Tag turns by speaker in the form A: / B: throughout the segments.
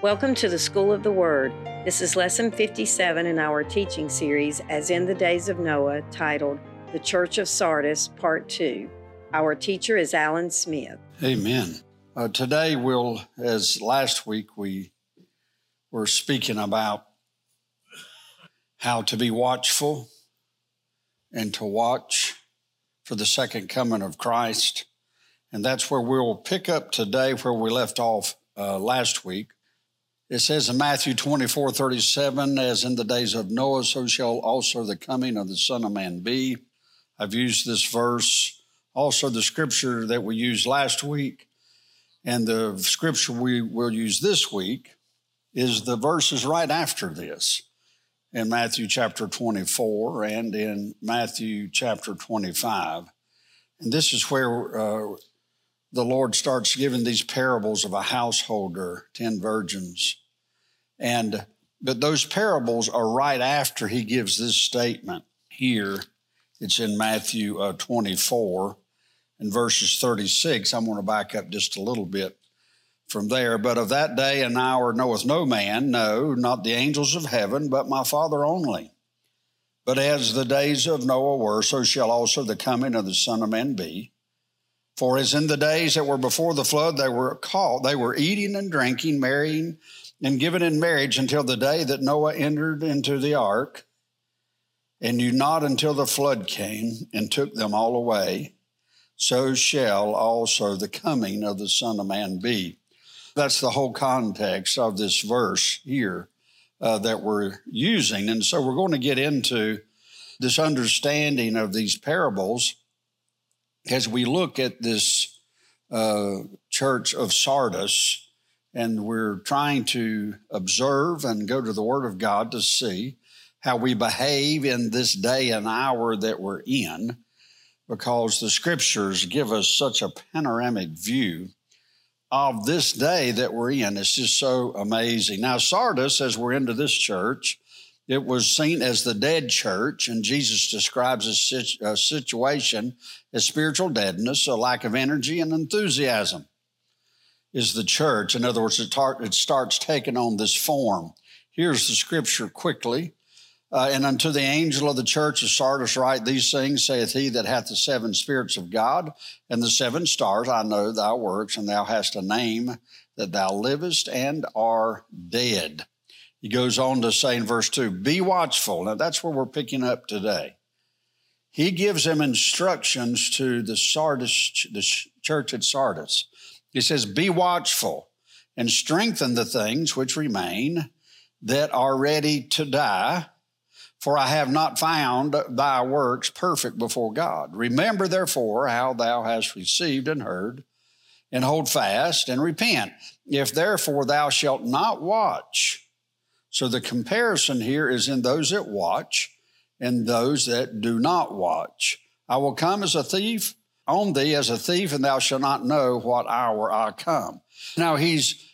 A: Welcome to the School of the Word. This is lesson 57 in our teaching series, As in the Days of Noah, titled The Church of Sardis, Part 2. Our teacher is Alan Smith.
B: Amen. Uh, today, we'll, as last week, we were speaking about how to be watchful and to watch for the second coming of Christ. And that's where we'll pick up today where we left off uh, last week. It says in Matthew 24, 37, as in the days of Noah, so shall also the coming of the Son of Man be. I've used this verse, also the scripture that we used last week, and the scripture we will use this week is the verses right after this in Matthew chapter 24 and in Matthew chapter 25. And this is where uh, the Lord starts giving these parables of a householder, 10 virgins. And, but those parables are right after he gives this statement here. It's in Matthew uh, 24 and verses 36. I'm going to back up just a little bit from there. But of that day and hour knoweth no man, no, not the angels of heaven, but my Father only. But as the days of Noah were, so shall also the coming of the Son of Man be. For as in the days that were before the flood, they were called, they were eating and drinking, marrying and given in marriage until the day that Noah entered into the ark, and knew not until the flood came and took them all away. So shall also the coming of the Son of Man be. That's the whole context of this verse here uh, that we're using. And so we're going to get into this understanding of these parables as we look at this uh, church of Sardis, and we're trying to observe and go to the Word of God to see how we behave in this day and hour that we're in, because the scriptures give us such a panoramic view of this day that we're in. It's just so amazing. Now, Sardis, as we're into this church, it was seen as the dead church, and Jesus describes a, situ- a situation as spiritual deadness, a lack of energy and enthusiasm. Is the church. In other words, it, tar- it starts taking on this form. Here's the scripture quickly. Uh, and unto the angel of the church of Sardis write these things, saith he that hath the seven spirits of God and the seven stars. I know thy works, and thou hast a name that thou livest and are dead. He goes on to say in verse 2 Be watchful. Now, that's where we're picking up today. He gives them instructions to the Sardis, the church at Sardis. He says, Be watchful and strengthen the things which remain that are ready to die, for I have not found thy works perfect before God. Remember, therefore, how thou hast received and heard, and hold fast and repent. If therefore thou shalt not watch, so the comparison here is in those that watch and those that do not watch. I will come as a thief on thee as a thief, and thou shalt not know what hour I come. Now he's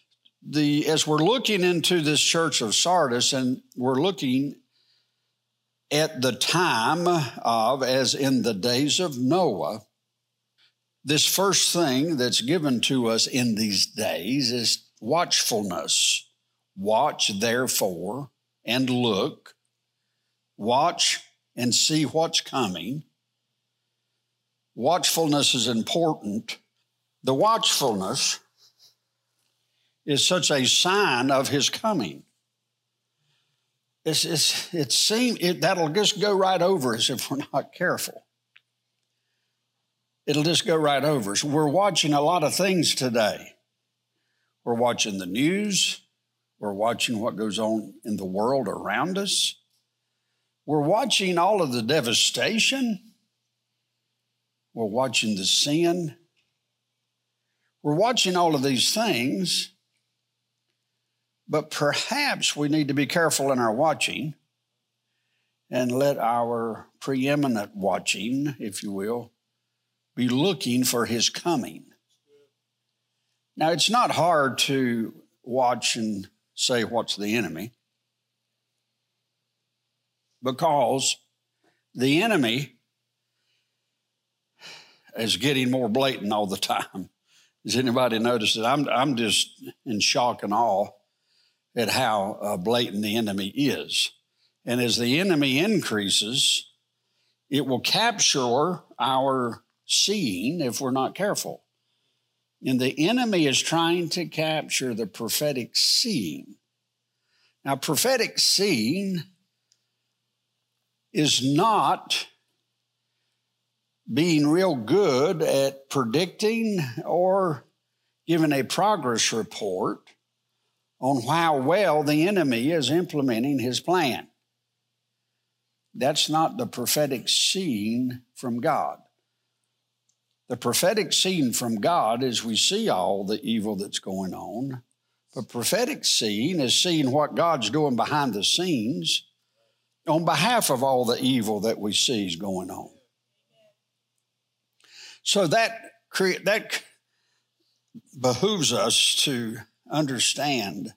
B: the as we're looking into this church of Sardis, and we're looking at the time of as in the days of Noah. This first thing that's given to us in these days is watchfulness. Watch, therefore, and look. Watch and see what's coming. Watchfulness is important. The watchfulness is such a sign of his coming. It's, it's, it seems it, that'll just go right over us if we're not careful. It'll just go right over us. We're watching a lot of things today. We're watching the news. We're watching what goes on in the world around us. We're watching all of the devastation. We're watching the sin. We're watching all of these things, but perhaps we need to be careful in our watching and let our preeminent watching, if you will, be looking for his coming. Now, it's not hard to watch and say what's the enemy because the enemy is getting more blatant all the time. Has anybody noticed it? I'm, I'm just in shock and awe at how uh, blatant the enemy is. And as the enemy increases, it will capture our seeing if we're not careful. And the enemy is trying to capture the prophetic seeing. Now, prophetic seeing is not being real good at predicting or giving a progress report on how well the enemy is implementing his plan. That's not the prophetic seeing from God. The prophetic seeing from God is we see all the evil that's going on. But prophetic seeing is seeing what God's doing behind the scenes on behalf of all the evil that we see is going on. So that create that behooves us to understand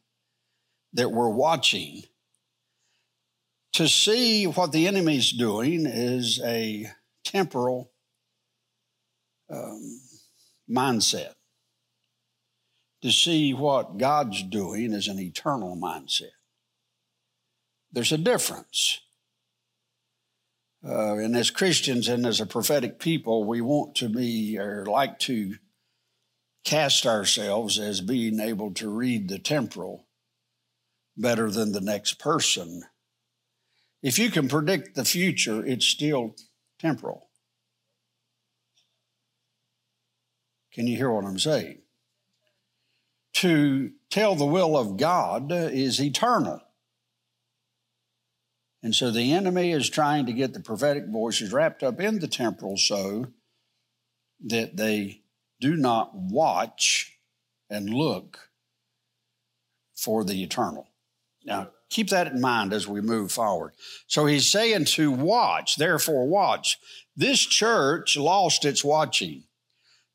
B: that we're watching. To see what the enemy's doing is a temporal um, mindset. To see what God's doing is an eternal mindset. There's a difference. Uh, and as Christians and as a prophetic people, we want to be or like to cast ourselves as being able to read the temporal better than the next person. If you can predict the future, it's still temporal. Can you hear what I'm saying? To tell the will of God is eternal. And so the enemy is trying to get the prophetic voices wrapped up in the temporal so that they do not watch and look for the eternal. Now, keep that in mind as we move forward. So he's saying to watch, therefore, watch. This church lost its watching.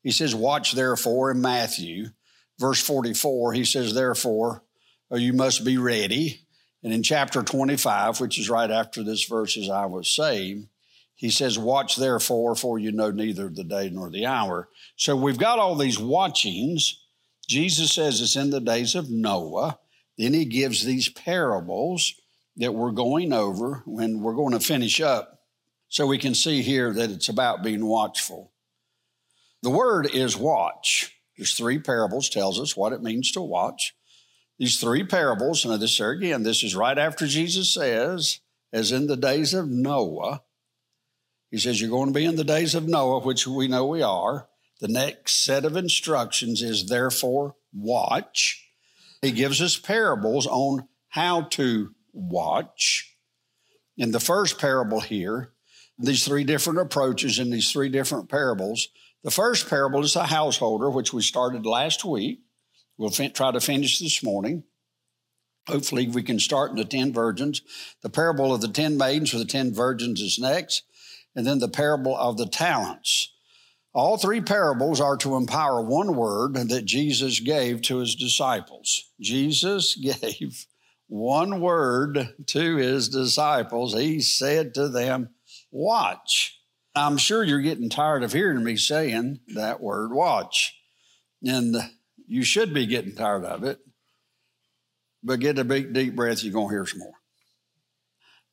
B: He says, Watch therefore in Matthew, verse 44. He says, Therefore, uh, you must be ready. And in chapter 25, which is right after this verse, as I was saying, he says, Watch therefore, for you know neither the day nor the hour. So we've got all these watchings. Jesus says it's in the days of Noah. Then he gives these parables that we're going over when we're going to finish up. So we can see here that it's about being watchful. The word is watch. There's three parables tells us what it means to watch. These three parables, and this again, this is right after Jesus says, as in the days of Noah. He says, You're going to be in the days of Noah, which we know we are. The next set of instructions is therefore watch. He gives us parables on how to watch. In the first parable here, these three different approaches in these three different parables the first parable is the householder, which we started last week. We'll fin- try to finish this morning. Hopefully, we can start in the 10 virgins. The parable of the 10 maidens or the 10 virgins is next. And then the parable of the talents. All three parables are to empower one word that Jesus gave to his disciples. Jesus gave one word to his disciples. He said to them, Watch. I'm sure you're getting tired of hearing me saying that word watch. And you should be getting tired of it. But get a big, deep breath, you're going to hear some more.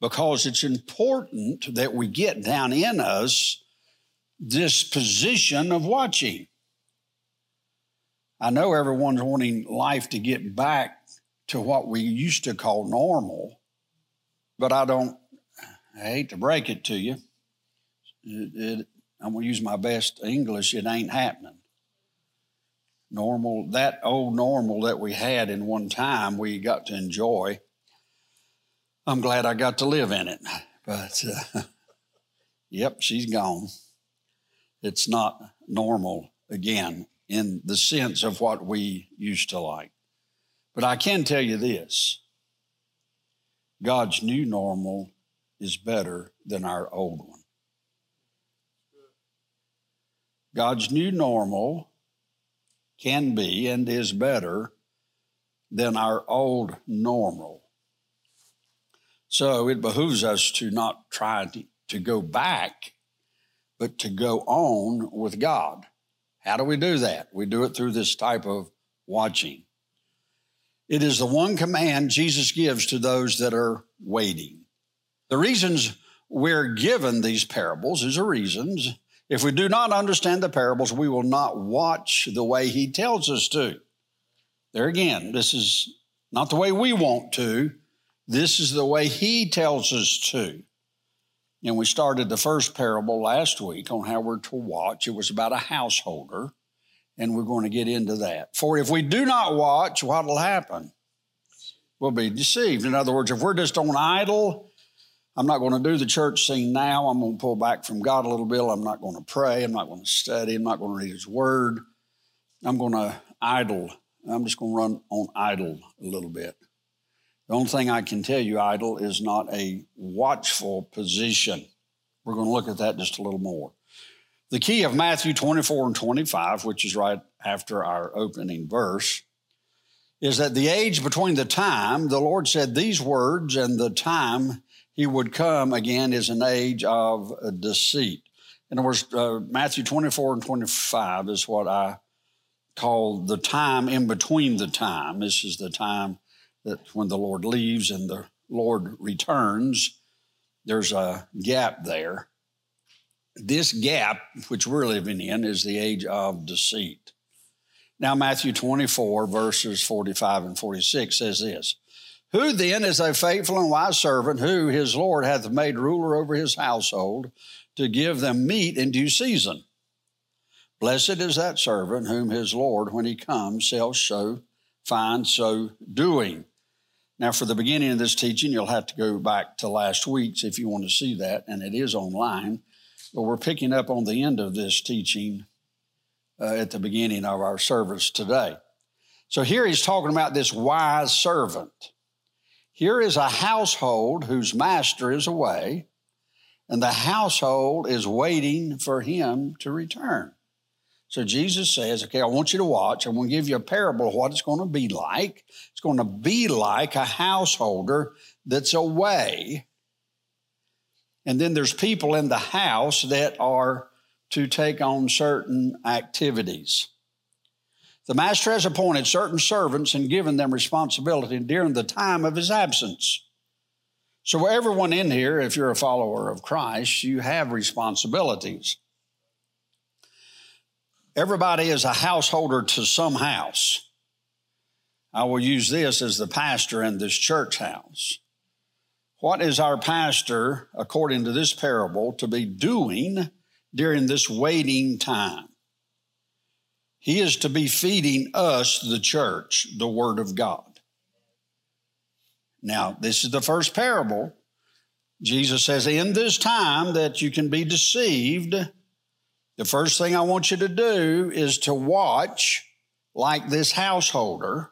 B: Because it's important that we get down in us this position of watching. I know everyone's wanting life to get back to what we used to call normal, but I don't, I hate to break it to you it, it, I'm going to use my best English. It ain't happening. Normal, that old normal that we had in one time, we got to enjoy. I'm glad I got to live in it. But, uh, yep, she's gone. It's not normal again in the sense of what we used to like. But I can tell you this God's new normal is better than our old one. God's new normal can be and is better than our old normal. So it behooves us to not try to, to go back, but to go on with God. How do we do that? We do it through this type of watching. It is the one command Jesus gives to those that are waiting. The reasons we're given these parables is the reasons. If we do not understand the parables, we will not watch the way he tells us to. There again, this is not the way we want to. This is the way he tells us to. And we started the first parable last week on how we're to watch. It was about a householder and we're going to get into that. For if we do not watch, what will happen? We'll be deceived. In other words, if we're just on idle, I'm not going to do the church scene now. I'm going to pull back from God a little bit. I'm not going to pray. I'm not going to study. I'm not going to read His Word. I'm going to idle. I'm just going to run on idle a little bit. The only thing I can tell you, idle is not a watchful position. We're going to look at that just a little more. The key of Matthew 24 and 25, which is right after our opening verse, is that the age between the time the Lord said these words and the time he would come again is an age of deceit. In other words, uh, Matthew 24 and 25 is what I call the time in between the time. This is the time that when the Lord leaves and the Lord returns, there's a gap there this gap, which we're living in, is the age of deceit. Now, Matthew 24, verses 45 and 46 says this Who then is a faithful and wise servant who his Lord hath made ruler over his household to give them meat in due season? Blessed is that servant whom his Lord, when he comes, shall so find so doing. Now, for the beginning of this teaching, you'll have to go back to last week's if you want to see that, and it is online. But we're picking up on the end of this teaching uh, at the beginning of our service today. So here he's talking about this wise servant. Here is a household whose master is away, and the household is waiting for him to return. So Jesus says, Okay, I want you to watch. I'm going to give you a parable of what it's going to be like. It's going to be like a householder that's away and then there's people in the house that are to take on certain activities. The master has appointed certain servants and given them responsibility during the time of his absence. So, everyone in here, if you're a follower of Christ, you have responsibilities. Everybody is a householder to some house. I will use this as the pastor in this church house. What is our pastor, according to this parable, to be doing during this waiting time? He is to be feeding us, the church, the Word of God. Now, this is the first parable. Jesus says, In this time that you can be deceived, the first thing I want you to do is to watch like this householder.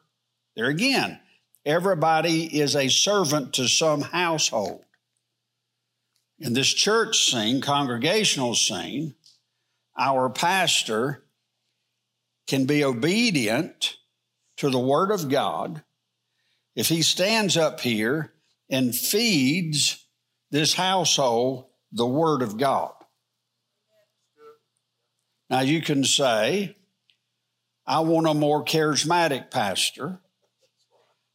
B: There again, Everybody is a servant to some household. In this church scene, congregational scene, our pastor can be obedient to the Word of God if he stands up here and feeds this household the Word of God. Now, you can say, I want a more charismatic pastor.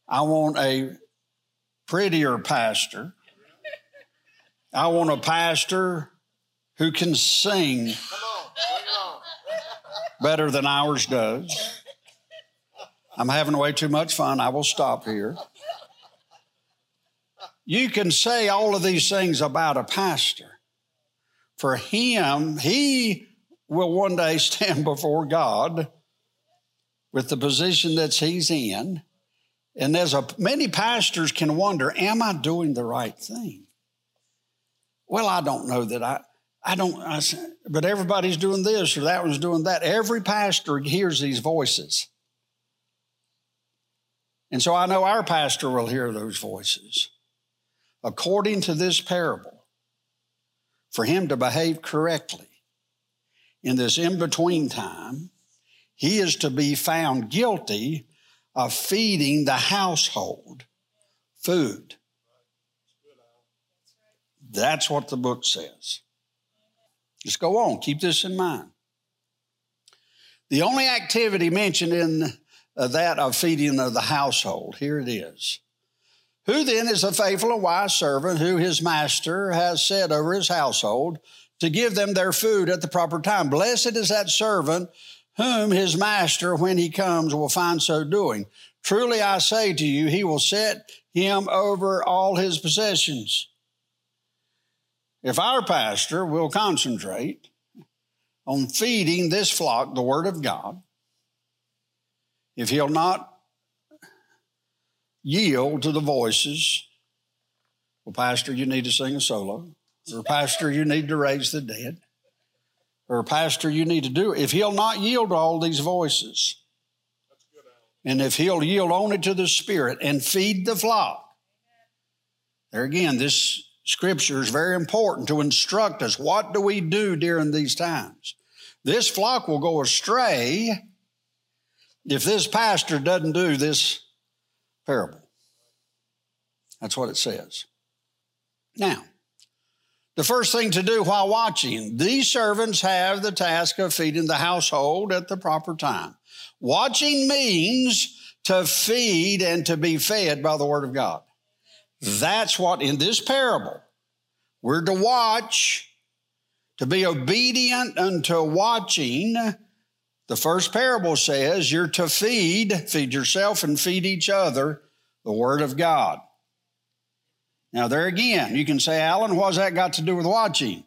B: I want a prettier pastor. I want a pastor who can sing better than ours does. I'm having way too much fun. I will stop here. You can say all of these things about a pastor. For him, he will one day stand before God with the position that he's in and there's a many pastors can wonder, am I doing the right thing? Well, I don't know that I I don't I, but everybody's doing this or that one's doing that. Every pastor hears these voices. And so I know our pastor will hear those voices. According to this parable, for him to behave correctly in this in between time, he is to be found guilty of feeding the household food. That's what the book says. Just go on, keep this in mind. The only activity mentioned in uh, that of feeding of the household. Here it is. Who then is a faithful and wise servant who his master has set over his household to give them their food at the proper time? Blessed is that servant whom his master, when he comes, will find so doing. Truly I say to you, he will set him over all his possessions. If our pastor will concentrate on feeding this flock the Word of God, if he'll not yield to the voices, well, Pastor, you need to sing a solo, or Pastor, you need to raise the dead, or Pastor, you need to do it. If he'll not yield to all these voices, and if he'll yield only to the Spirit and feed the flock, there again, this scripture is very important to instruct us. What do we do during these times? This flock will go astray if this pastor doesn't do this parable. That's what it says. Now, the first thing to do while watching, these servants have the task of feeding the household at the proper time. Watching means to feed and to be fed by the Word of God. That's what in this parable, we're to watch, to be obedient unto watching. The first parable says you're to feed, feed yourself and feed each other the Word of God. Now, there again, you can say, Alan, what's that got to do with watching?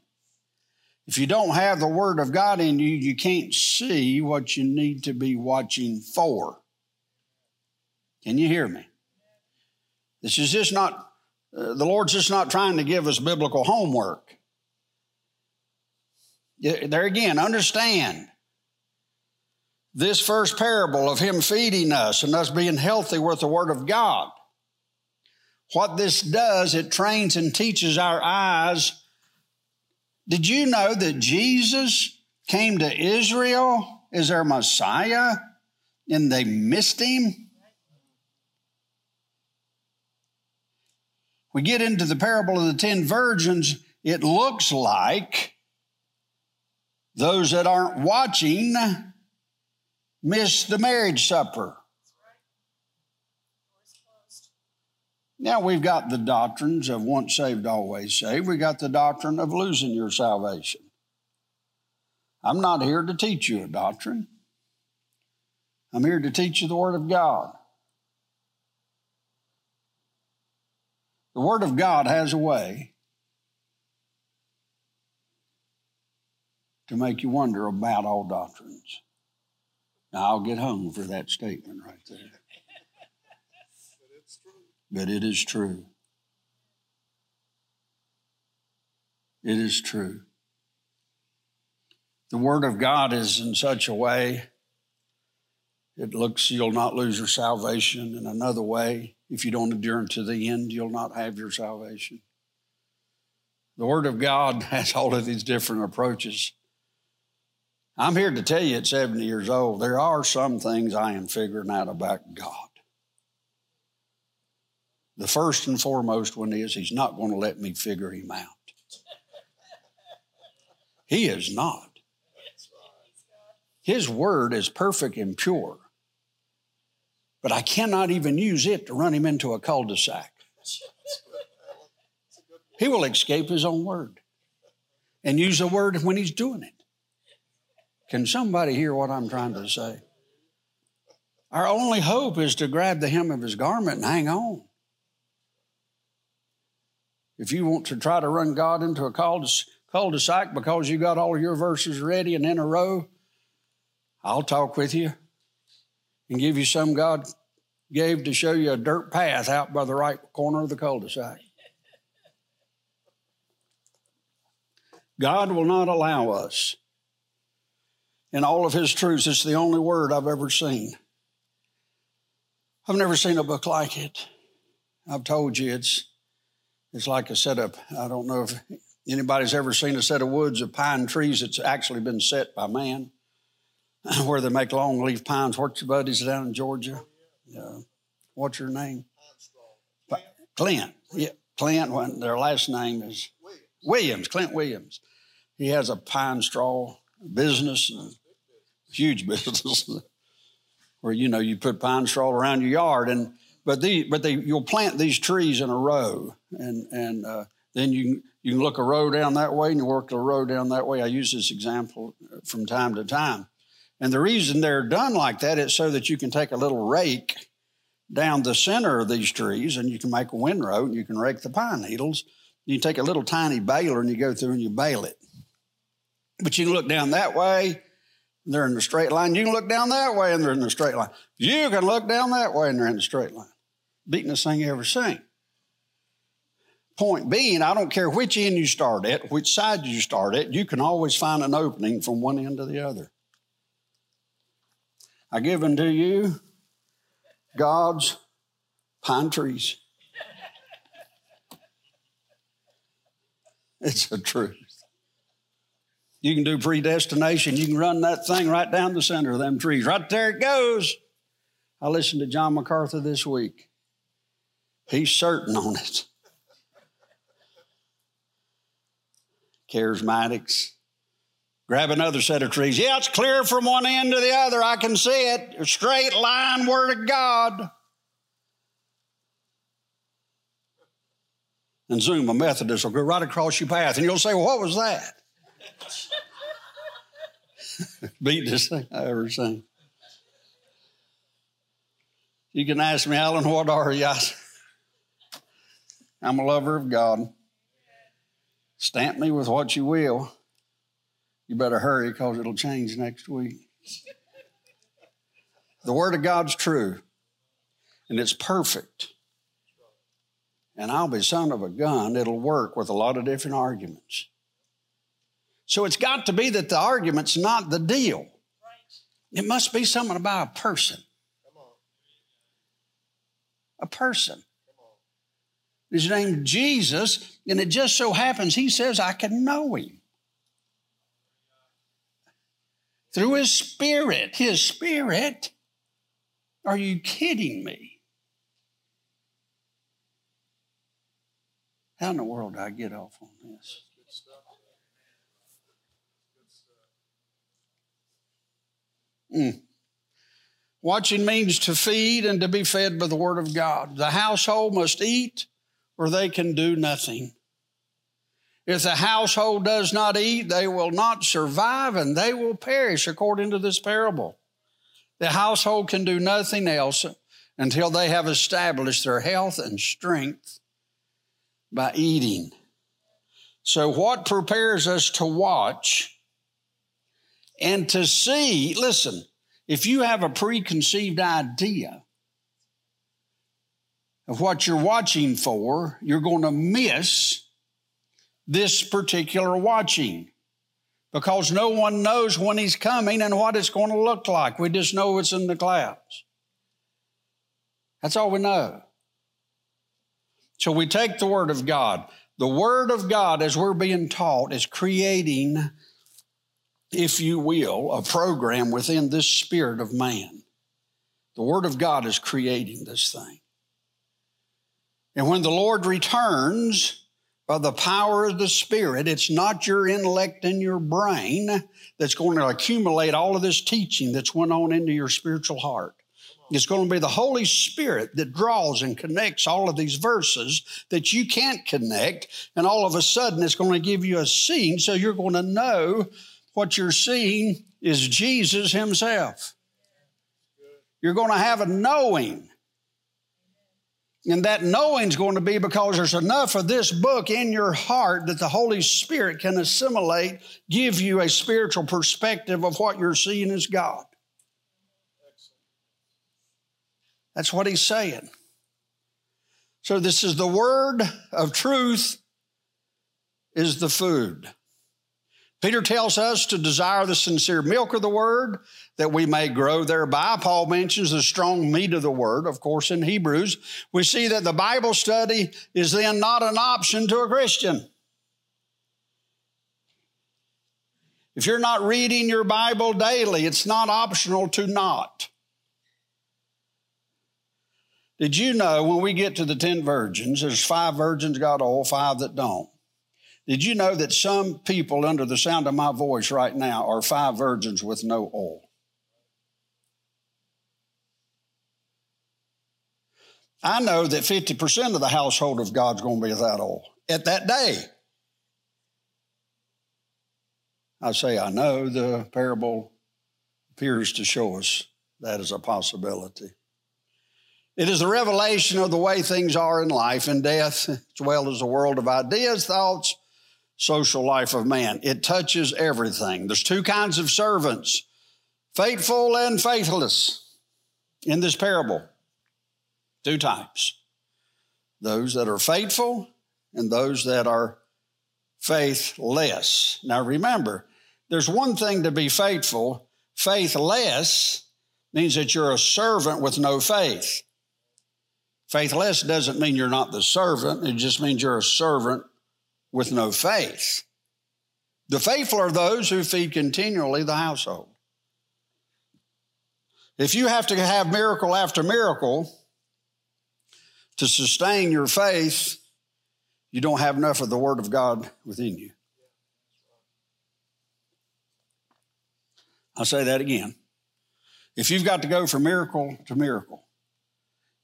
B: If you don't have the Word of God in you, you can't see what you need to be watching for. Can you hear me? This is just not, the Lord's just not trying to give us biblical homework. There again, understand this first parable of Him feeding us and us being healthy with the Word of God. What this does, it trains and teaches our eyes. Did you know that Jesus came to Israel as their Messiah and they missed Him? We get into the parable of the ten virgins, it looks like those that aren't watching miss the marriage supper. Now we've got the doctrines of once saved, always saved. We got the doctrine of losing your salvation. I'm not here to teach you a doctrine. I'm here to teach you the Word of God. The Word of God has a way to make you wonder about all doctrines. Now, I'll get hung for that statement right there. But it is true. It is true. The Word of God is in such a way, it looks you'll not lose your salvation. In another way, if you don't endure to the end, you'll not have your salvation. The Word of God has all of these different approaches. I'm here to tell you at 70 years old, there are some things I am figuring out about God. The first and foremost one is He's not going to let me figure Him out. He is not. His Word is perfect and pure but I cannot even use it to run him into a cul de sac. He will escape his own word and use the word when he's doing it. Can somebody hear what I'm trying to say? Our only hope is to grab the hem of his garment and hang on. If you want to try to run God into a cul de sac because you got all your verses ready and in a row, I'll talk with you and give you some God gave to show you a dirt path out by the right corner of the cul de sac. God will not allow us. In all of His truths, it's the only word I've ever seen. I've never seen a book like it. I've told you it's it's like a set of I don't know if anybody's ever seen a set of woods of pine trees that's actually been set by man. where they make long leaf pines. What's your buddies down in Georgia? What's your name? Clint. Yeah, Clint. When their last name is Williams. Clint Williams. He has a pine straw business, and huge business. where you know you put pine straw around your yard, and but the but they you'll plant these trees in a row, and and uh, then you you can look a row down that way and you work a row down that way. I use this example from time to time, and the reason they're done like that is so that you can take a little rake down the center of these trees and you can make a windrow and you can rake the pine needles. You take a little tiny baler and you go through and you bale it. But you can look down that way, they're in the straight line. You can look down that way and they're in the straight line. You can look down that way and they're in the straight line. Beating thing you ever seen. Point being, I don't care which end you start at, which side you start at, you can always find an opening from one end to the other. I give unto you God's pine trees. It's a truth. You can do predestination. You can run that thing right down the center of them trees. Right there it goes. I listened to John MacArthur this week. He's certain on it. Charismatics. Grab another set of trees. Yeah, it's clear from one end to the other. I can see it. Straight line, Word of God. And Zoom, a Methodist, will go right across your path, and you'll say, well, What was that? Beat thing I ever seen. You can ask me, Alan, what are you? I'm a lover of God. Stamp me with what you will. You better hurry because it'll change next week. The Word of God's true, and it's perfect. And I'll be son of a gun, it'll work with a lot of different arguments. So it's got to be that the argument's not the deal. It must be something about a person. A person. His name Jesus, and it just so happens he says I can know him. Through his spirit. His spirit? Are you kidding me? How in the world do I get off on this? Mm. Watching means to feed and to be fed by the Word of God. The household must eat or they can do nothing. If the household does not eat, they will not survive and they will perish, according to this parable. The household can do nothing else until they have established their health and strength by eating. So, what prepares us to watch and to see? Listen, if you have a preconceived idea of what you're watching for, you're going to miss this particular watching because no one knows when he's coming and what it's going to look like. We just know it's in the clouds. That's all we know. So we take the Word of God. The Word of God, as we're being taught, is creating, if you will, a program within this spirit of man. The Word of God is creating this thing. And when the Lord returns, by the power of the Spirit. It's not your intellect and your brain that's going to accumulate all of this teaching that's went on into your spiritual heart. It's going to be the Holy Spirit that draws and connects all of these verses that you can't connect. And all of a sudden, it's going to give you a scene so you're going to know what you're seeing is Jesus Himself. You're going to have a knowing. And that knowing is going to be because there's enough of this book in your heart that the Holy Spirit can assimilate, give you a spiritual perspective of what you're seeing as God. That's what he's saying. So, this is the word of truth, is the food. Peter tells us to desire the sincere milk of the word that we may grow thereby. Paul mentions the strong meat of the word, of course, in Hebrews. We see that the Bible study is then not an option to a Christian. If you're not reading your Bible daily, it's not optional to not. Did you know when we get to the 10 virgins, there's five virgins got oil, five that don't? Did you know that some people under the sound of my voice right now are five virgins with no oil? I know that 50% of the household of God's going to be without oil at that day. I say, I know the parable appears to show us that is a possibility. It is a revelation of the way things are in life and death, as well as the world of ideas, thoughts, social life of man. It touches everything. There's two kinds of servants faithful and faithless in this parable. Two types those that are faithful and those that are faithless. Now remember, there's one thing to be faithful, faithless means that you're a servant with no faith. Faithless doesn't mean you're not the servant, it just means you're a servant with no faith. The faithful are those who feed continually the household. If you have to have miracle after miracle to sustain your faith, you don't have enough of the Word of God within you. I'll say that again. If you've got to go from miracle to miracle,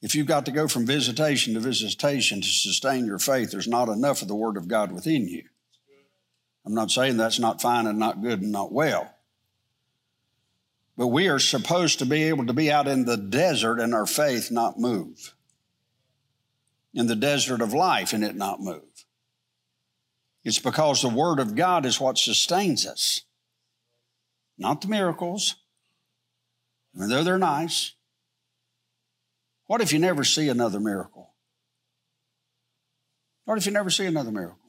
B: if you've got to go from visitation to visitation to sustain your faith, there's not enough of the Word of God within you. I'm not saying that's not fine and not good and not well. But we are supposed to be able to be out in the desert and our faith not move. In the desert of life and it not move. It's because the Word of God is what sustains us, not the miracles. And though they're nice, what if you never see another miracle? What if you never see another miracle?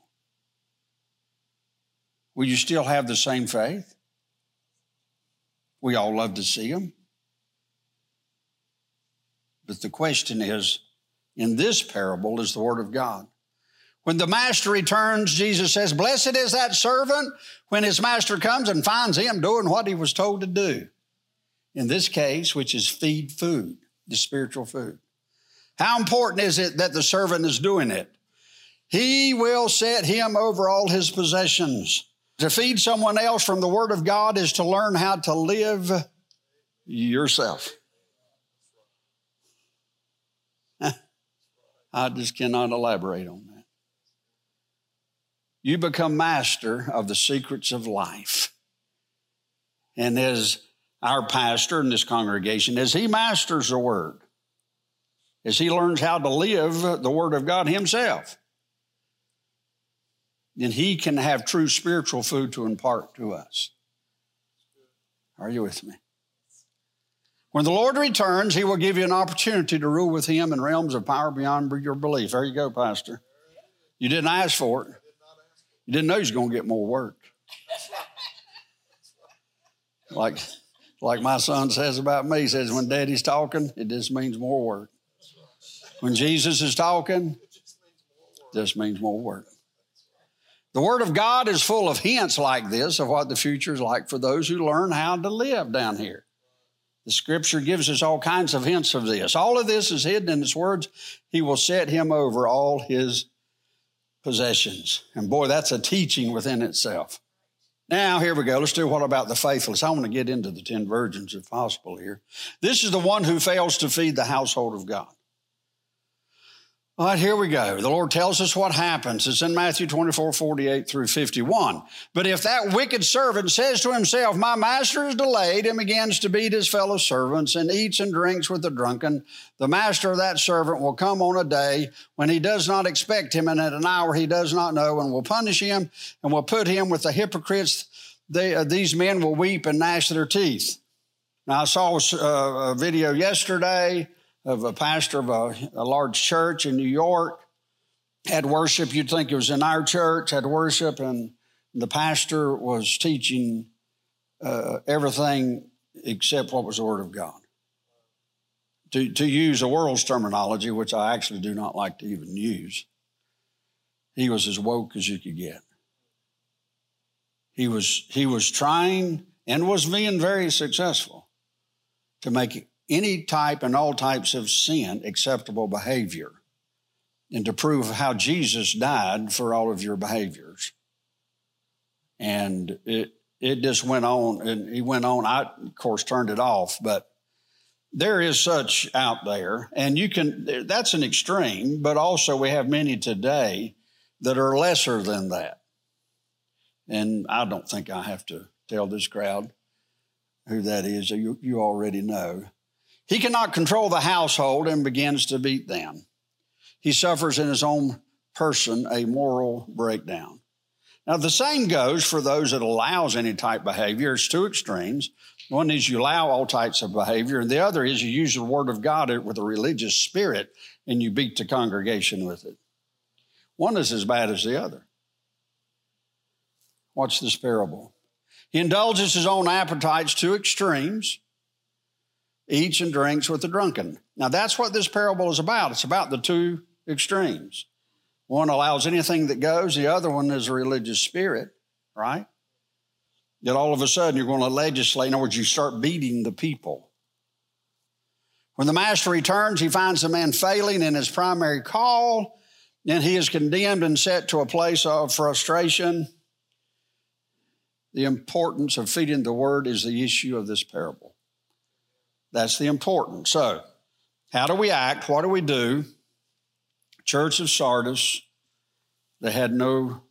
B: Will you still have the same faith? We all love to see them. But the question is in this parable is the Word of God. When the master returns, Jesus says, Blessed is that servant when his master comes and finds him doing what he was told to do. In this case, which is feed food, the spiritual food. How important is it that the servant is doing it? He will set him over all his possessions. To feed someone else from the Word of God is to learn how to live yourself. I just cannot elaborate on that. You become master of the secrets of life. And as our pastor in this congregation, as he masters the Word, as he learns how to live the Word of God himself, then he can have true spiritual food to impart to us. Are you with me? When the Lord returns, he will give you an opportunity to rule with him in realms of power beyond your belief. There you go, Pastor. You didn't ask for it. You didn't know you going to get more work. Like, like my son says about me, he says, when daddy's talking, it just means more work. When Jesus is talking, this means more work. The Word of God is full of hints like this of what the future is like for those who learn how to live down here. The Scripture gives us all kinds of hints of this. All of this is hidden in His words. He will set him over all his possessions. And boy, that's a teaching within itself. Now, here we go. Let's do what about the faithless? I want to get into the 10 virgins if possible here. This is the one who fails to feed the household of God. All right, here we go. The Lord tells us what happens. It's in Matthew 24, 48 through 51. But if that wicked servant says to himself, My master is delayed, and begins to beat his fellow servants and eats and drinks with the drunken, the master of that servant will come on a day when he does not expect him and at an hour he does not know and will punish him and will put him with the hypocrites. They, uh, these men will weep and gnash their teeth. Now, I saw a, a video yesterday of a pastor of a, a large church in New York had worship. You'd think it was in our church, had worship, and the pastor was teaching uh, everything except what was the Word of God. To, to use a world's terminology, which I actually do not like to even use, he was as woke as you could get. He was, he was trying and was being very successful to make any type and all types of sin acceptable behavior and to prove how Jesus died for all of your behaviors. And it, it just went on and he went on. I, of course, turned it off, but there is such out there, and you can, that's an extreme, but also we have many today that are lesser than that. And I don't think I have to tell this crowd who that is. You, you already know. He cannot control the household and begins to beat them. He suffers in his own person a moral breakdown. Now, the same goes for those that allows any type of behavior. It's two extremes. One is you allow all types of behavior, and the other is you use the word of God with a religious spirit and you beat the congregation with it. One is as bad as the other. Watch this parable. He indulges his own appetites to extremes, eats and drinks with the drunken. Now, that's what this parable is about. It's about the two extremes. One allows anything that goes, the other one is a religious spirit, right? That all of a sudden you're going to legislate. In other words, you start beating the people. When the master returns, he finds the man failing in his primary call, and he is condemned and set to a place of frustration. The importance of feeding the word is the issue of this parable. That's the important. So, how do we act? What do we do? Church of Sardis, they had no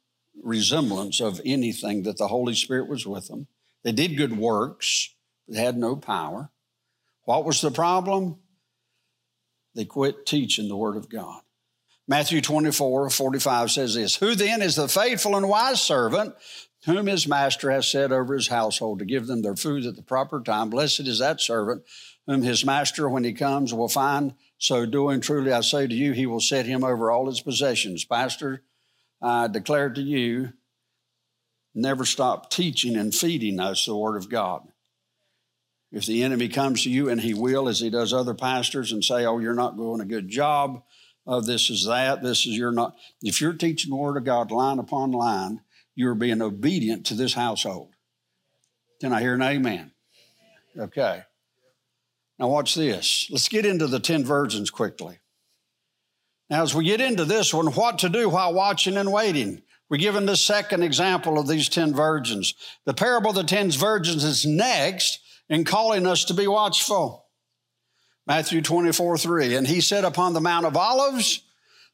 B: resemblance of anything that the Holy Spirit was with them. They did good works, but had no power. What was the problem? They quit teaching the Word of God. Matthew 24, 45 says this Who then is the faithful and wise servant whom his master has set over his household to give them their food at the proper time? Blessed is that servant whom his master, when he comes, will find so doing. Truly, I say to you, he will set him over all his possessions. Pastor, I declare to you, never stop teaching and feeding us the Word of God. If the enemy comes to you, and he will, as he does other pastors, and say, Oh, you're not doing a good job, oh, this is that, this is you're not. If you're teaching the Word of God line upon line, you're being obedient to this household. Can I hear an amen? Okay. Now, watch this. Let's get into the 10 virgins quickly. Now, as we get into this one, what to do while watching and waiting? We're given the second example of these 10 virgins. The parable of the 10 virgins is next in calling us to be watchful. Matthew 24, 3. And he said upon the Mount of Olives,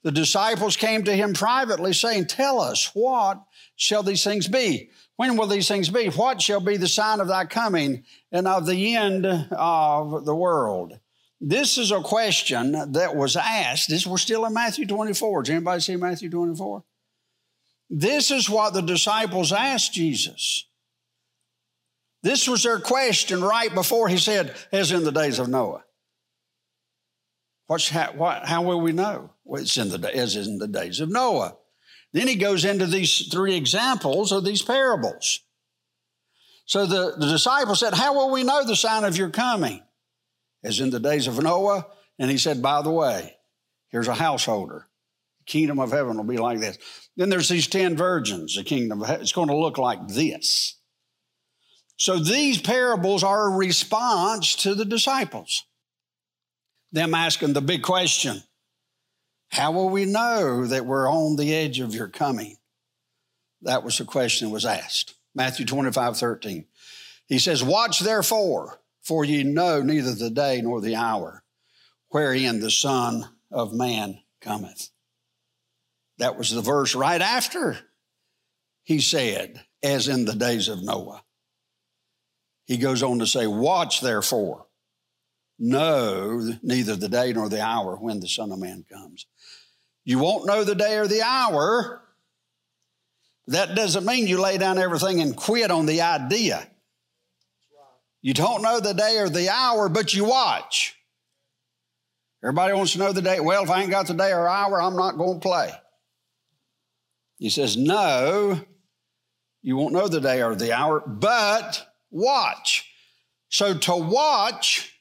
B: the disciples came to him privately, saying, Tell us, what shall these things be? When will these things be? What shall be the sign of thy coming and of the end of the world? This is a question that was asked. This we're still in Matthew 24. Does anybody see Matthew 24? This is what the disciples asked Jesus. This was their question right before he said, as in the days of Noah. What's, how, what, how will we know? It's in the, as in the days of Noah. Then he goes into these three examples of these parables. So the, the disciples said, How will we know the sign of your coming? as in the days of Noah. And he said, by the way, here's a householder. The kingdom of heaven will be like this. Then there's these 10 virgins. The kingdom of heaven, it's going to look like this. So these parables are a response to the disciples. Them asking the big question How will we know that we're on the edge of your coming? That was the question that was asked. Matthew 25, 13. He says, Watch therefore for ye know neither the day nor the hour wherein the Son of Man cometh. That was the verse right after he said, as in the days of Noah. He goes on to say, Watch therefore, know neither the day nor the hour when the Son of Man comes. You won't know the day or the hour. That doesn't mean you lay down everything and quit on the idea. You don't know the day or the hour, but you watch. Everybody wants to know the day. Well, if I ain't got the day or hour, I'm not going to play. He says, No, you won't know the day or the hour, but watch. So to watch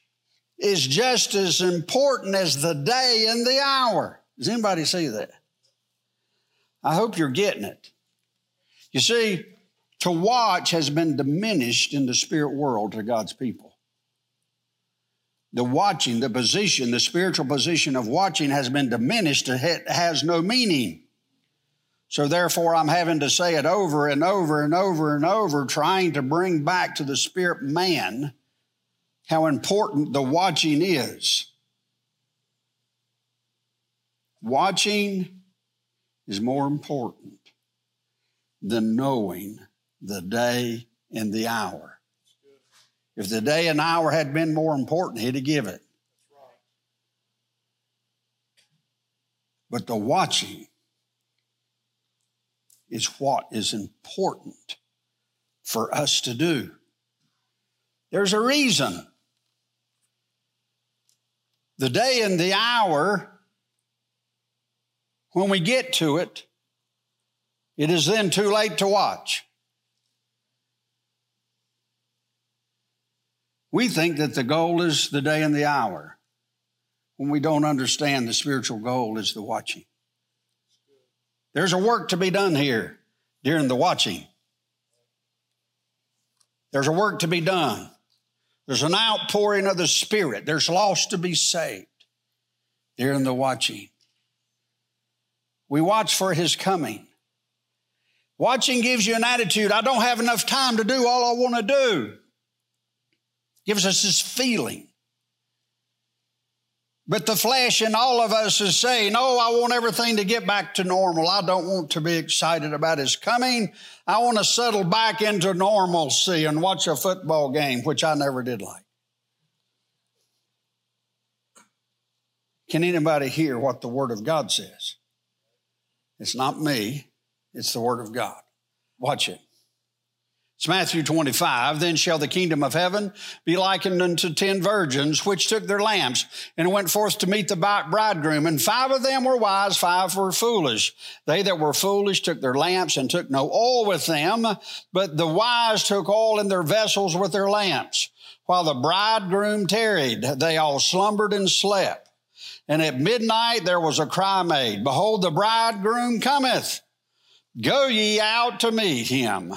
B: is just as important as the day and the hour. Does anybody see that? I hope you're getting it. You see, to watch has been diminished in the spirit world to God's people. The watching, the position, the spiritual position of watching has been diminished. It has no meaning. So therefore, I'm having to say it over and over and over and over, trying to bring back to the spirit man how important the watching is. Watching is more important than knowing the day and the hour. If the day and hour had been more important, he'd have given it. But the watching is what is important for us to do. There's a reason. The day and the hour, when we get to it, it is then too late to watch. We think that the goal is the day and the hour when we don't understand the spiritual goal is the watching. There's a work to be done here during the watching. There's a work to be done. There's an outpouring of the Spirit. There's lost to be saved during the watching. We watch for His coming. Watching gives you an attitude I don't have enough time to do all I want to do. Gives us this feeling. But the flesh in all of us is saying, Oh, I want everything to get back to normal. I don't want to be excited about his coming. I want to settle back into normalcy and watch a football game, which I never did like. Can anybody hear what the Word of God says? It's not me, it's the Word of God. Watch it. It's Matthew 25. Then shall the kingdom of heaven be likened unto ten virgins, which took their lamps and went forth to meet the bridegroom. And five of them were wise, five were foolish. They that were foolish took their lamps and took no oil with them, but the wise took oil in their vessels with their lamps. While the bridegroom tarried, they all slumbered and slept. And at midnight there was a cry made, Behold, the bridegroom cometh. Go ye out to meet him.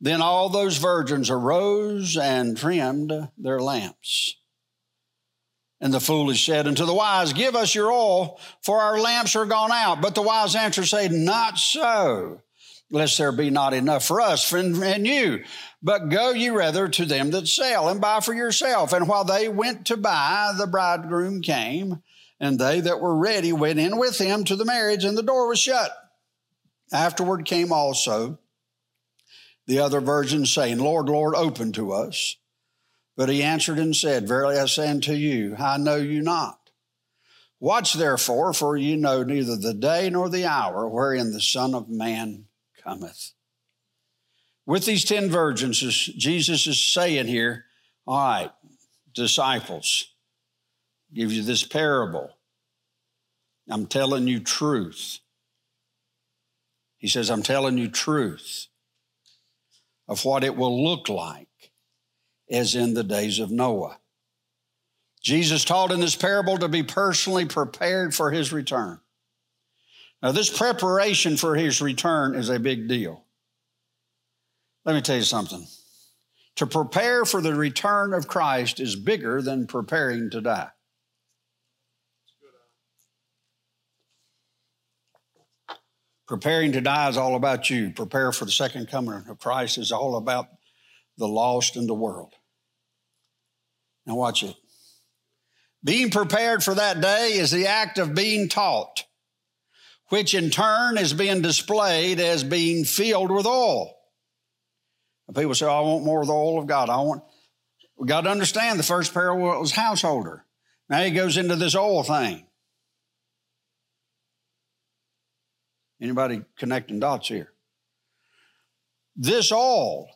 B: Then all those virgins arose and trimmed their lamps. And the foolish said unto the wise, Give us your oil, for our lamps are gone out. But the wise answer said, Not so, lest there be not enough for us and you. But go ye rather to them that sell and buy for yourself. And while they went to buy, the bridegroom came, and they that were ready went in with him to the marriage, and the door was shut. Afterward came also the other virgins saying, Lord, Lord, open to us. But he answered and said, Verily I say unto you, I know you not. Watch therefore, for you know neither the day nor the hour wherein the Son of Man cometh. With these ten virgins, Jesus is saying here, all right, disciples, give you this parable. I'm telling you truth. He says, I'm telling you truth of what it will look like as in the days of Noah. Jesus taught in this parable to be personally prepared for his return. Now, this preparation for his return is a big deal. Let me tell you something. To prepare for the return of Christ is bigger than preparing to die. Preparing to die is all about you. Prepare for the second coming of Christ is all about the lost in the world. Now, watch it. Being prepared for that day is the act of being taught, which in turn is being displayed as being filled with oil. And people say, oh, I want more of the oil of God. I want, we got to understand the first parable was householder. Now he goes into this oil thing. Anybody connecting dots here? This all,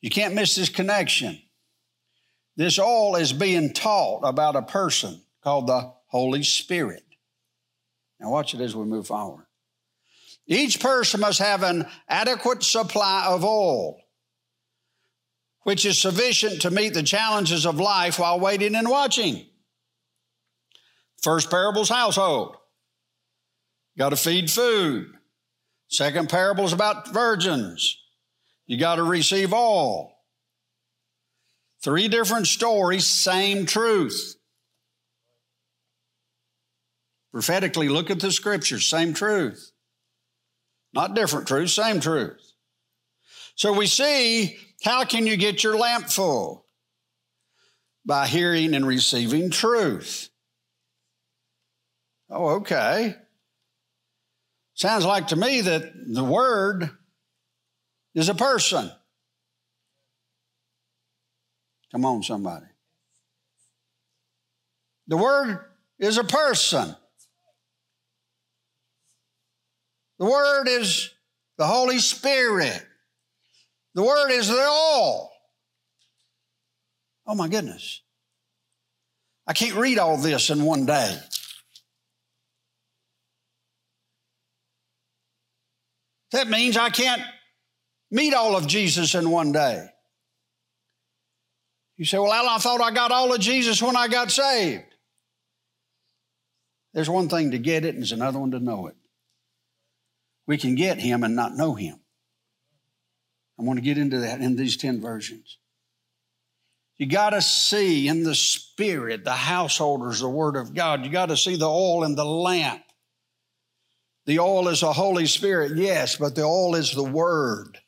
B: you can't miss this connection. This all is being taught about a person called the Holy Spirit. Now, watch it as we move forward. Each person must have an adequate supply of oil, which is sufficient to meet the challenges of life while waiting and watching. First parable's household. Got to feed food. Second parable is about virgins. You got to receive all. Three different stories, same truth. Prophetically, look at the scriptures, same truth. Not different truth, same truth. So we see How can you get your lamp full? By hearing and receiving truth. Oh, okay. Sounds like to me that the Word is a person. Come on, somebody. The Word is a person. The Word is the Holy Spirit. The Word is the all. Oh my goodness. I can't read all this in one day. That means I can't meet all of Jesus in one day. You say, Well, I thought I got all of Jesus when I got saved. There's one thing to get it, and there's another one to know it. We can get him and not know him. I want to get into that in these 10 versions. You got to see in the spirit, the householders, the word of God. You got to see the oil in the lamp. The oil is the Holy Spirit, yes, but the oil is the word.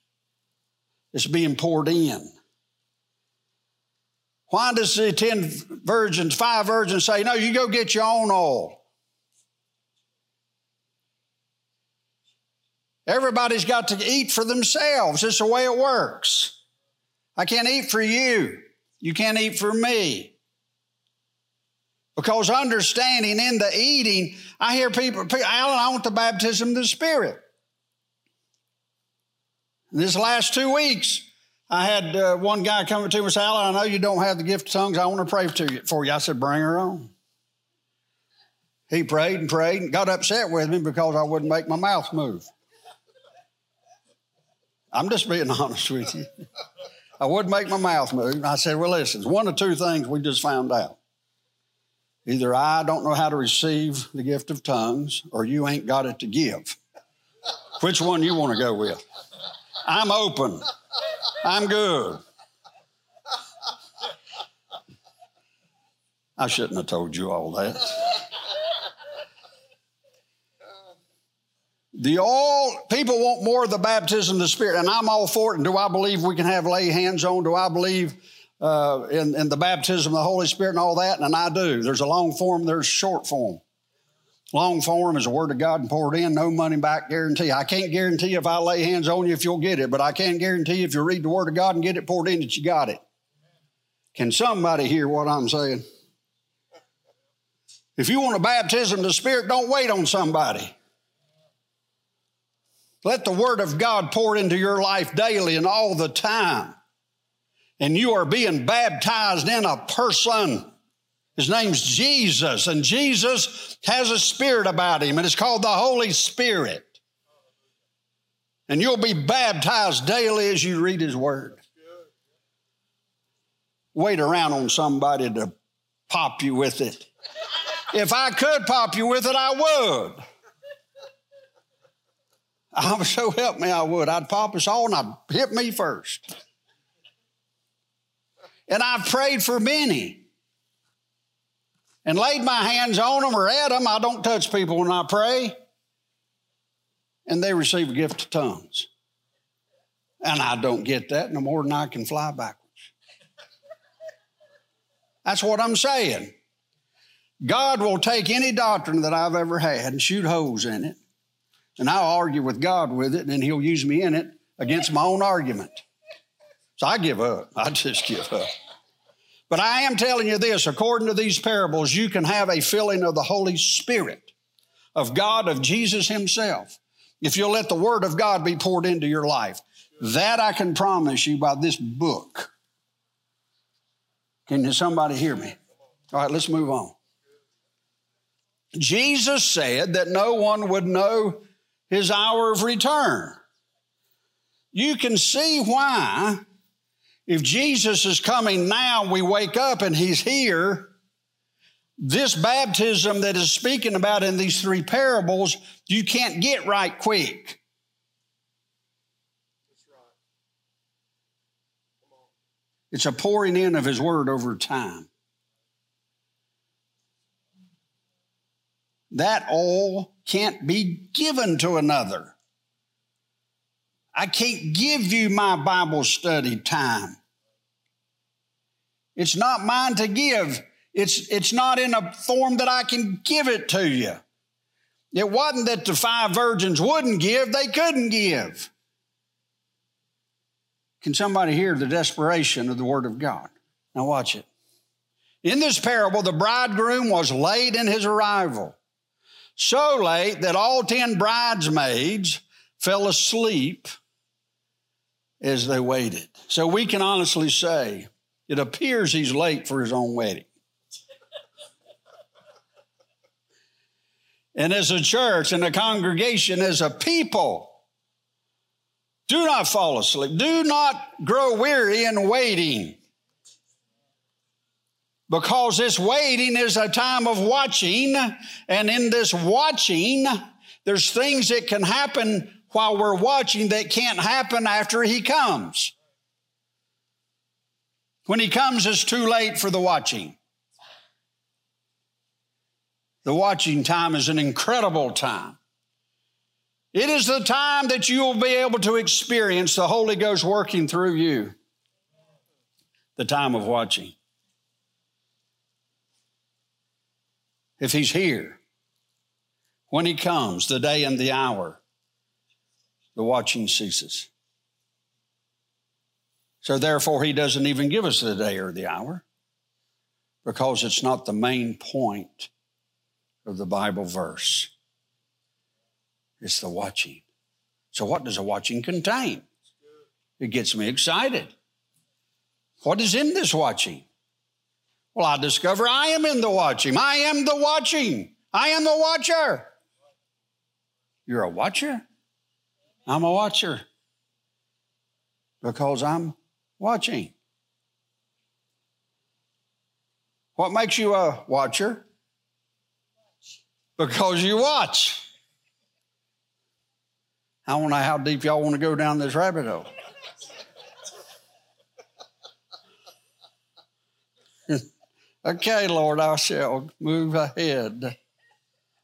B: It's being poured in. Why does the 10 virgins, five virgins say, no, you go get your own oil? Everybody's got to eat for themselves. It's the way it works. I can't eat for you. You can't eat for me. Because understanding in the eating, I hear people, Alan, I want the baptism of the Spirit. This last two weeks, I had uh, one guy come to me and say, Alan, I know you don't have the gift of tongues. I want to pray to you, for you. I said, bring her on. He prayed and prayed and got upset with me because I wouldn't make my mouth move. I'm just being honest with you. I wouldn't make my mouth move. I said, Well, listen, one of two things we just found out. Either I don't know how to receive the gift of tongues, or you ain't got it to give. Which one you want to go with? I'm open. I'm good. I shouldn't have told you all that. The all people want more of the baptism of the Spirit, and I'm all for it. And do I believe we can have lay hands on? Do I believe uh, in, in the baptism of the Holy Spirit and all that? And I do. There's a long form, there's short form. Long form is the Word of God and poured in, no money back guarantee. I can't guarantee if I lay hands on you if you'll get it, but I can guarantee if you read the Word of God and get it poured in that you got it. Can somebody hear what I'm saying? If you want a baptism of the Spirit, don't wait on somebody. Let the Word of God pour into your life daily and all the time. And you are being baptized in a person. His name's Jesus, and Jesus has a spirit about him, and it's called the Holy Spirit. And you'll be baptized daily as you read His Word. Wait around on somebody to pop you with it. If I could pop you with it, I would. I'm so help me, I would. I'd pop us all and I'd hit me first. And I've prayed for many and laid my hands on them or at them. I don't touch people when I pray. And they receive a gift of tongues. And I don't get that no more than I can fly backwards. That's what I'm saying. God will take any doctrine that I've ever had and shoot holes in it and I'll argue with God with it, and then He'll use me in it against my own argument. So I give up. I just give up. But I am telling you this according to these parables, you can have a filling of the Holy Spirit, of God, of Jesus Himself, if you'll let the Word of God be poured into your life. That I can promise you by this book. Can somebody hear me? All right, let's move on. Jesus said that no one would know his hour of return. You can see why, if Jesus is coming now, we wake up and he's here. This baptism that is speaking about in these three parables, you can't get right quick. It's a pouring in of his word over time. That all can't be given to another. I can't give you my Bible study time. It's not mine to give. It's, it's not in a form that I can give it to you. It wasn't that the five virgins wouldn't give, they couldn't give. Can somebody hear the desperation of the Word of God? Now, watch it. In this parable, the bridegroom was late in his arrival, so late that all ten bridesmaids fell asleep as they waited. So we can honestly say it appears he's late for his own wedding. and as a church and a congregation, as a people, do not fall asleep. Do not grow weary in waiting. Because this waiting is a time of watching, and in this watching, there's things that can happen while we're watching that can't happen after he comes. When he comes, it's too late for the watching. The watching time is an incredible time. It is the time that you will be able to experience the Holy Ghost working through you. The time of watching. If He's here, when He comes, the day and the hour, the watching ceases. So therefore, he doesn't even give us the day or the hour because it's not the main point of the Bible verse. It's the watching. So, what does a watching contain? It gets me excited. What is in this watching? Well, I discover I am in the watching. I am the watching. I am the watcher. You're a watcher? I'm a watcher because I'm watching. What makes you a watcher? Because you watch. I don't know how deep y'all want to go down this rabbit hole. okay, Lord, I shall move ahead.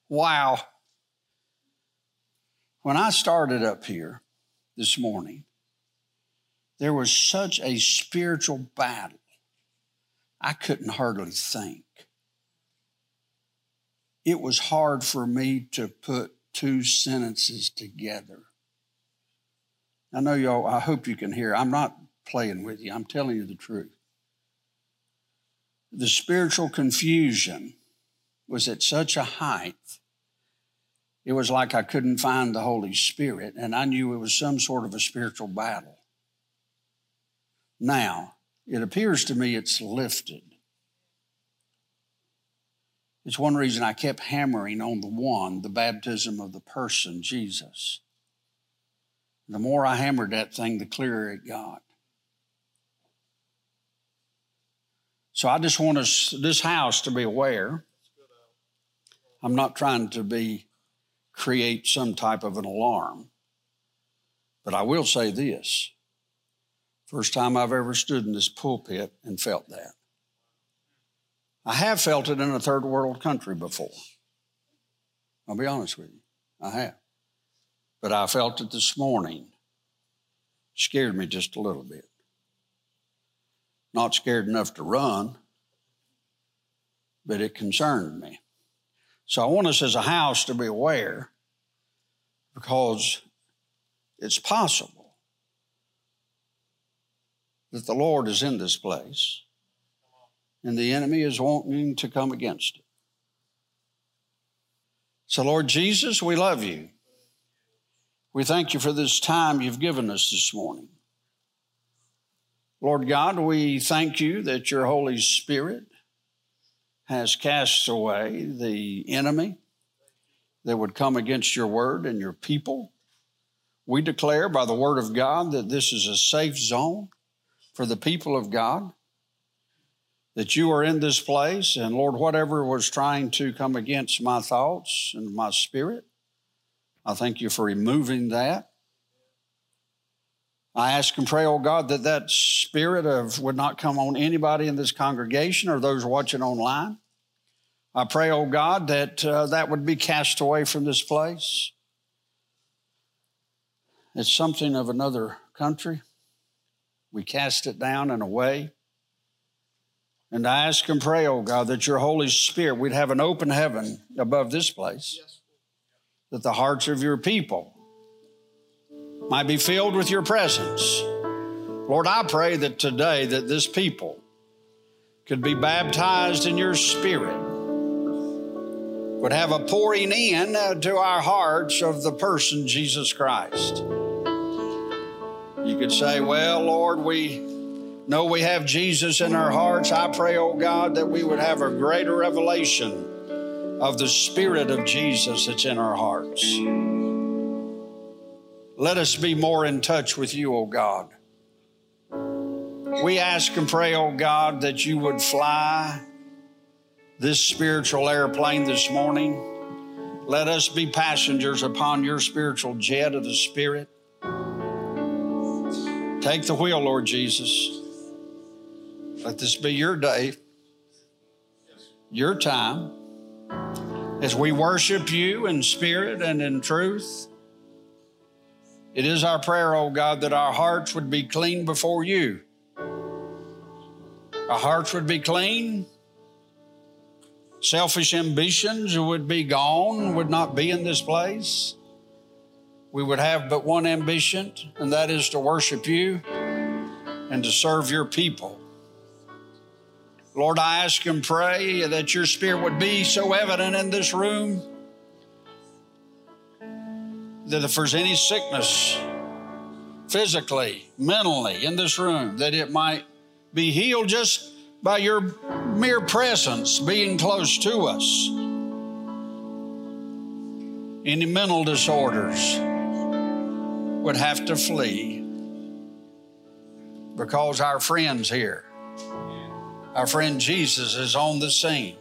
B: Wow. When I started up here this morning, there was such a spiritual battle, I couldn't hardly think. It was hard for me to put two sentences together. I know y'all, I hope you can hear. I'm not playing with you, I'm telling you the truth. The spiritual confusion was at such a height it was like I couldn't find the Holy Spirit, and I knew it was some sort of a spiritual battle. Now, it appears to me it's lifted. It's one reason I kept hammering on the one, the baptism of the person, Jesus. The more I hammered that thing, the clearer it got. So I just want us, this house to be aware. I'm not trying to be create some type of an alarm. But I will say this first time I've ever stood in this pulpit and felt that. I have felt it in a third world country before. I'll be honest with you, I have. But I felt it this morning. Scared me just a little bit. Not scared enough to run, but it concerned me. So I want us as a house to be aware because it's possible that the Lord is in this place and the enemy is wanting to come against it. So, Lord Jesus, we love you. We thank you for this time you've given us this morning. Lord God, we thank you that your Holy Spirit has cast away the enemy that would come against your word and your people. We declare by the word of God that this is a safe zone for the people of God, that you are in this place, and Lord, whatever was trying to come against my thoughts and my spirit, I thank you for removing that. I ask and pray, oh God, that that spirit of would not come on anybody in this congregation or those watching online. I pray, oh God, that uh, that would be cast away from this place. it's something of another country, we cast it down and away. And I ask and pray, oh God, that your Holy Spirit, we'd have an open heaven above this place, that the hearts of your people might be filled with your presence. Lord, I pray that today that this people could be baptized in your spirit, would have a pouring in uh, to our hearts of the person Jesus Christ. You could say, Well, Lord, we know we have Jesus in our hearts. I pray, oh God, that we would have a greater revelation of the Spirit of Jesus that's in our hearts. Let us be more in touch with you, oh God. We ask and pray, oh God, that you would fly this spiritual airplane this morning. Let us be passengers upon your spiritual jet of the Spirit. Take the wheel, Lord Jesus. Let this be your day, your time, as we worship you in spirit and in truth. It is our prayer, oh God, that our hearts would be clean before you. Our hearts would be clean. Selfish ambitions would be gone, would not be in this place. We would have but one ambition, and that is to worship you and to serve your people. Lord, I ask and pray that your spirit would be so evident in this room that if there's any sickness physically, mentally in this room, that it might be healed just by your mere presence being close to us. Any mental disorders would have to flee because our friend's here. Our friend Jesus is on the scene.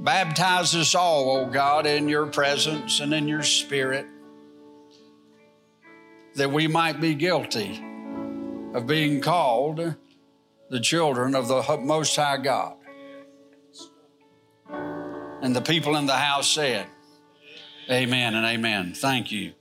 B: Baptize us all, O oh God, in your presence and in your spirit, that we might be guilty of being called the children of the Most High God. And the people in the house said, Amen and amen. Thank you.